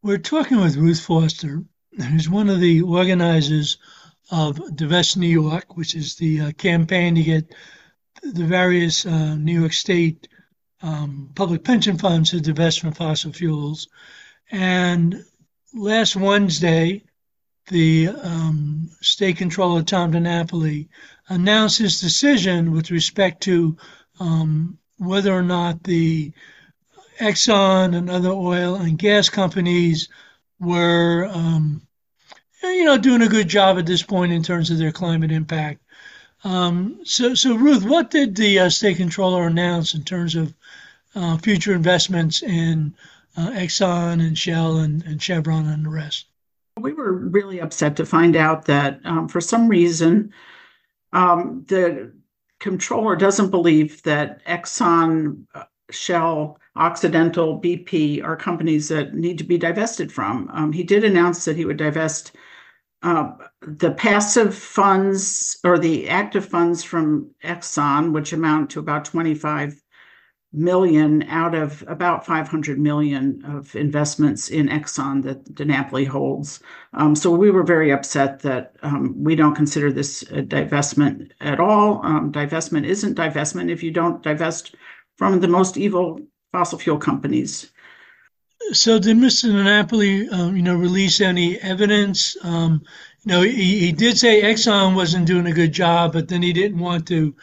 We're talking with Ruth Foster, who's one of the organizers of Divest New York, which is the uh, campaign to get the various uh, New York State um, public pension funds to divest from fossil fuels. And last Wednesday, the um, state controller Tom DiNapoli announced his decision with respect to um, whether or not the Exxon and other oil and gas companies were, um, you know, doing a good job at this point in terms of their climate impact. Um, so, so Ruth, what did the uh, state controller announce in terms of uh, future investments in uh, Exxon and Shell and, and Chevron and the rest? We were really upset to find out that um, for some reason, um, the controller doesn't believe that Exxon, uh, Shell, Occidental, BP are companies that need to be divested from. Um, he did announce that he would divest uh, the passive funds or the active funds from Exxon, which amount to about 25 million out of about 500 million of investments in Exxon that DiNapoli holds. Um, so we were very upset that um, we don't consider this a divestment at all. Um, divestment isn't divestment if you don't divest from the most evil fossil fuel companies. So did Mr. DiNapoli, um, you know, release any evidence? Um, you know, he, he did say Exxon wasn't doing a good job, but then he didn't want to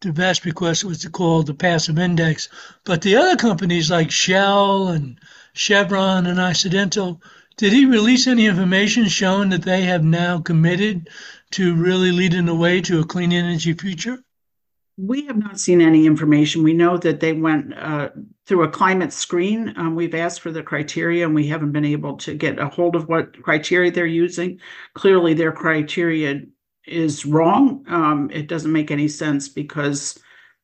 divest because it was called the passive index. But the other companies like Shell and Chevron and Occidental, did he release any information showing that they have now committed to really leading the way to a clean energy future? We have not seen any information. We know that they went uh, through a climate screen. Um, we've asked for the criteria and we haven't been able to get a hold of what criteria they're using. Clearly, their criteria is wrong. Um, it doesn't make any sense because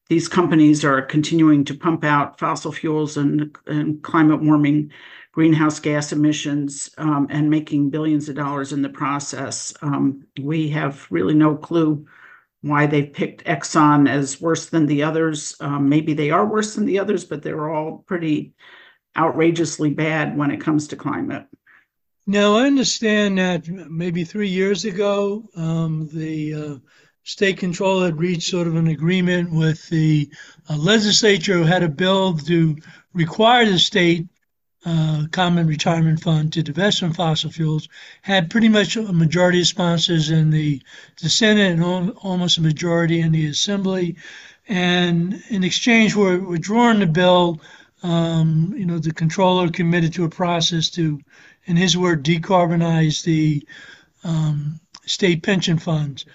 these companies are continuing to pump out fossil fuels and, and climate warming greenhouse gas emissions um, and making billions of dollars in the process. Um, we have really no clue why they picked Exxon as worse than the others. Um, maybe they are worse than the others, but they're all pretty outrageously bad when it comes to climate. Now, I understand that maybe three years ago, um, the uh, state control had reached sort of an agreement with the uh, legislature who had a bill to require the state uh, common retirement fund to divest from fossil fuels had pretty much a majority of sponsors in the, the Senate and almost a majority in the Assembly. And in exchange for withdrawing the bill, um, you know, the controller committed to a process to, in his word, decarbonize the um, state pension funds.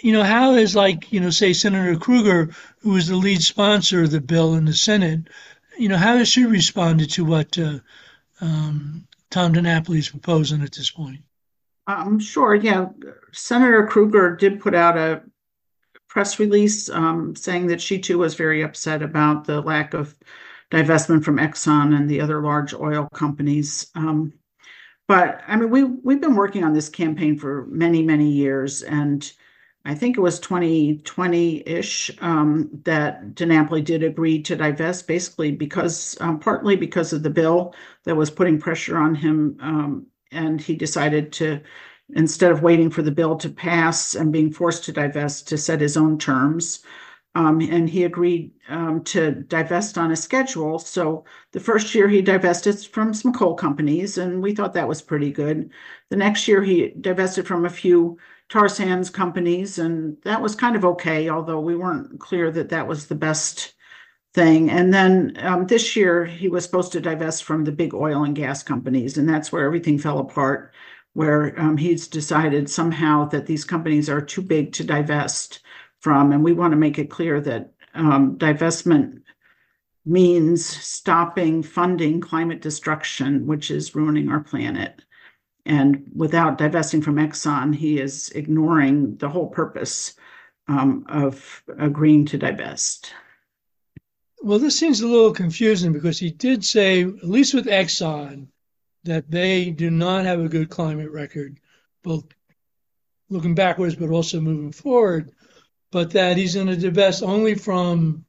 You know, how is like, you know, say Senator Krueger, who was the lead sponsor of the bill in the Senate, you know, how has she responded to what uh, um, Tom DiNapoli is proposing at this point? Um, sure. Yeah, Senator Krueger did put out a press release um, saying that she too was very upset about the lack of divestment from Exxon and the other large oil companies. Um, but I mean, we we've been working on this campaign for many many years, and I think it was 2020-ish um, that DiNapoli did agree to divest, basically because um, partly because of the bill that was putting pressure on him, um, and he decided to instead of waiting for the bill to pass and being forced to divest, to set his own terms. Um, and he agreed um, to divest on a schedule. So the first year he divested from some coal companies, and we thought that was pretty good. The next year he divested from a few tar sands companies, and that was kind of okay, although we weren't clear that that was the best thing. And then um, this year, he was supposed to divest from the big oil and gas companies, and that's where everything fell apart, where um, he's decided somehow that these companies are too big to divest from. And we want to make it clear that um, divestment means stopping funding climate destruction, which is ruining our planet. And without divesting from Exxon, he is ignoring the whole purpose um, of agreeing to divest. Well, this seems a little confusing because he did say, at least with Exxon, that they do not have a good climate record, both looking backwards but also moving forward, but that he's going to divest only from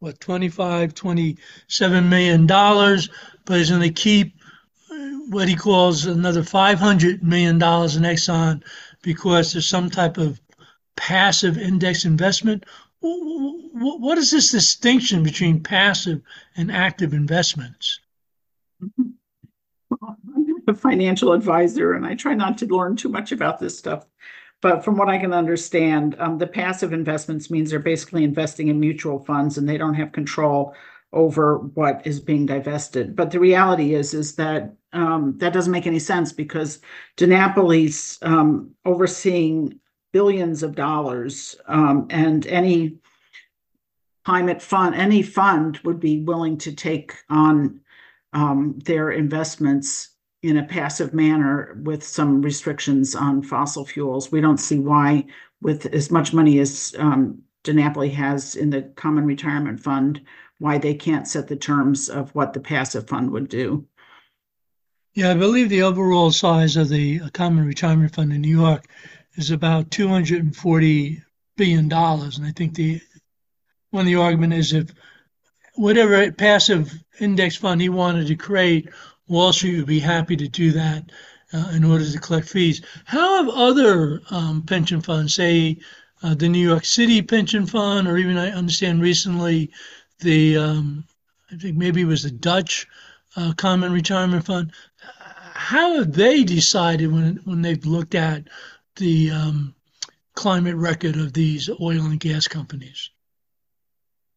what 25 27 million dollars but he's going to keep what he calls another $500 million in Exxon because there's some type of passive index investment. What is this distinction between passive and active investments? Well, I'm a financial advisor and I try not to learn too much about this stuff. But from what I can understand, um, the passive investments means they're basically investing in mutual funds and they don't have control over what is being divested. But the reality is, is that um, that doesn't make any sense because DiNapoli's um, overseeing billions of dollars, um, and any climate fund, any fund would be willing to take on um, their investments in a passive manner with some restrictions on fossil fuels. We don't see why, with as much money as um, DiNapoli has in the Common Retirement Fund, why they can't set the terms of what the passive fund would do. Yeah, I believe the overall size of the Common Retirement Fund in New York is about 240 billion dollars, and I think the one of the argument is if whatever passive index fund he wanted to create, Wall Street would be happy to do that uh, in order to collect fees. How have other um, pension funds, say uh, the New York City Pension Fund, or even I understand recently the um, I think maybe it was the Dutch uh, Common Retirement Fund. How have they decided when when they've looked at the um, climate record of these oil and gas companies?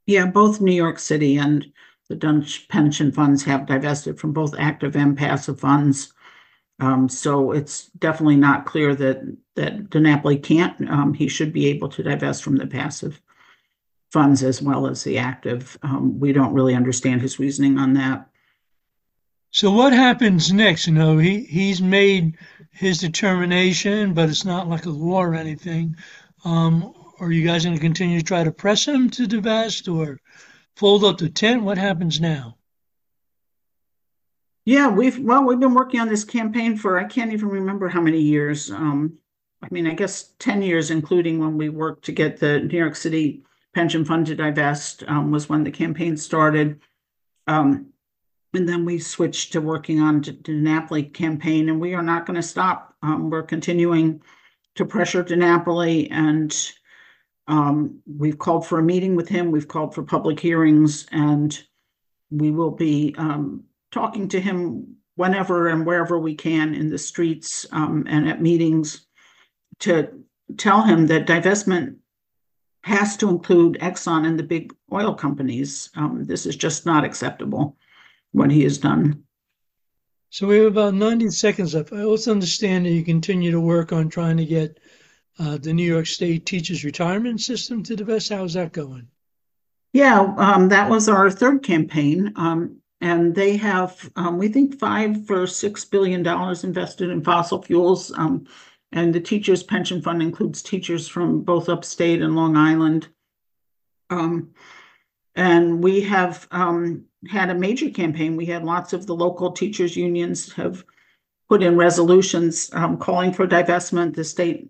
Yeah, both New York City and the Dutch pension funds have divested from both active and passive funds. Um, so it's definitely not clear that that DiNapoli can't. Um, he should be able to divest from the passive funds as well as the active. Um, we don't really understand his reasoning on that. So what happens next? You know, he he's made his determination, but it's not like a law or anything. Um, are you guys going to continue to try to press him to divest or fold up the tent? What happens now? Yeah, we've well, we've been working on this campaign for I can't even remember how many years. Um, I mean, I guess ten years, including when we worked to get the New York City pension fund to divest um, was when the campaign started. Um, and then we switched to working on the DiNapoli campaign, and we are not going to stop. Um, we're continuing to pressure DiNapoli, and um, we've called for a meeting with him. We've called for public hearings, and we will be um, talking to him whenever and wherever we can in the streets um, and at meetings to tell him that divestment has to include Exxon and the big oil companies. Um, this is just not acceptable, what he has done. So we have about 90 seconds left. I also understand that you continue to work on trying to get uh, the New York State teachers retirement system to divest. How's that going? Yeah, um, that was our third campaign. Um, and they have, um, we think, five or six billion dollars invested in fossil fuels. Um, and the teachers pension fund includes teachers from both upstate and Long Island. Um, and we have um, had a major campaign. We had lots of the local teachers unions have put in resolutions um, calling for divestment. The state,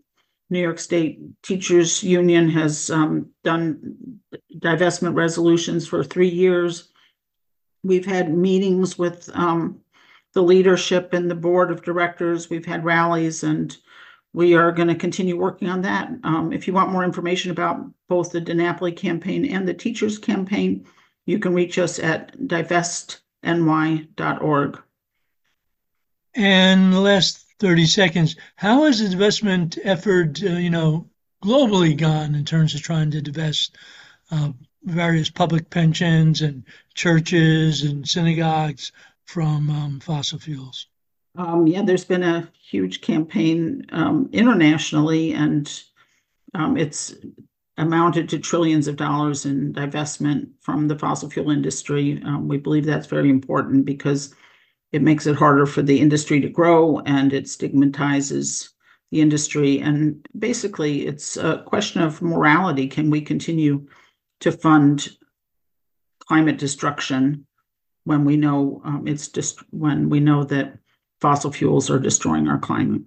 New York State Teachers Union has um, done divestment resolutions for three years. We've had meetings with um, the leadership and the board of directors. We've had rallies and we are going to continue working on that. Um, if you want more information about both the DiNapoli campaign and the teachers campaign, you can reach us at divestny.org. And last 30 seconds, how has the divestment effort, uh, you know, globally gone in terms of trying to divest uh, various public pensions and churches and synagogues from um, fossil fuels? Um, yeah, there's been a huge campaign um, internationally, and um, it's amounted to trillions of dollars in divestment from the fossil fuel industry. Um, we believe that's very important because it makes it harder for the industry to grow and it stigmatizes the industry. And basically, it's a question of morality. Can we continue to fund climate destruction when we know um, it's just when we know that fossil fuels are destroying our climate.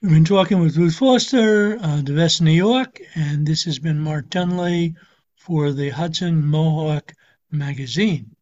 We've been talking with Ruth Foster, uh, Divest New York, and this has been Mark Dunlea for the Hudson Mohawk Magazine.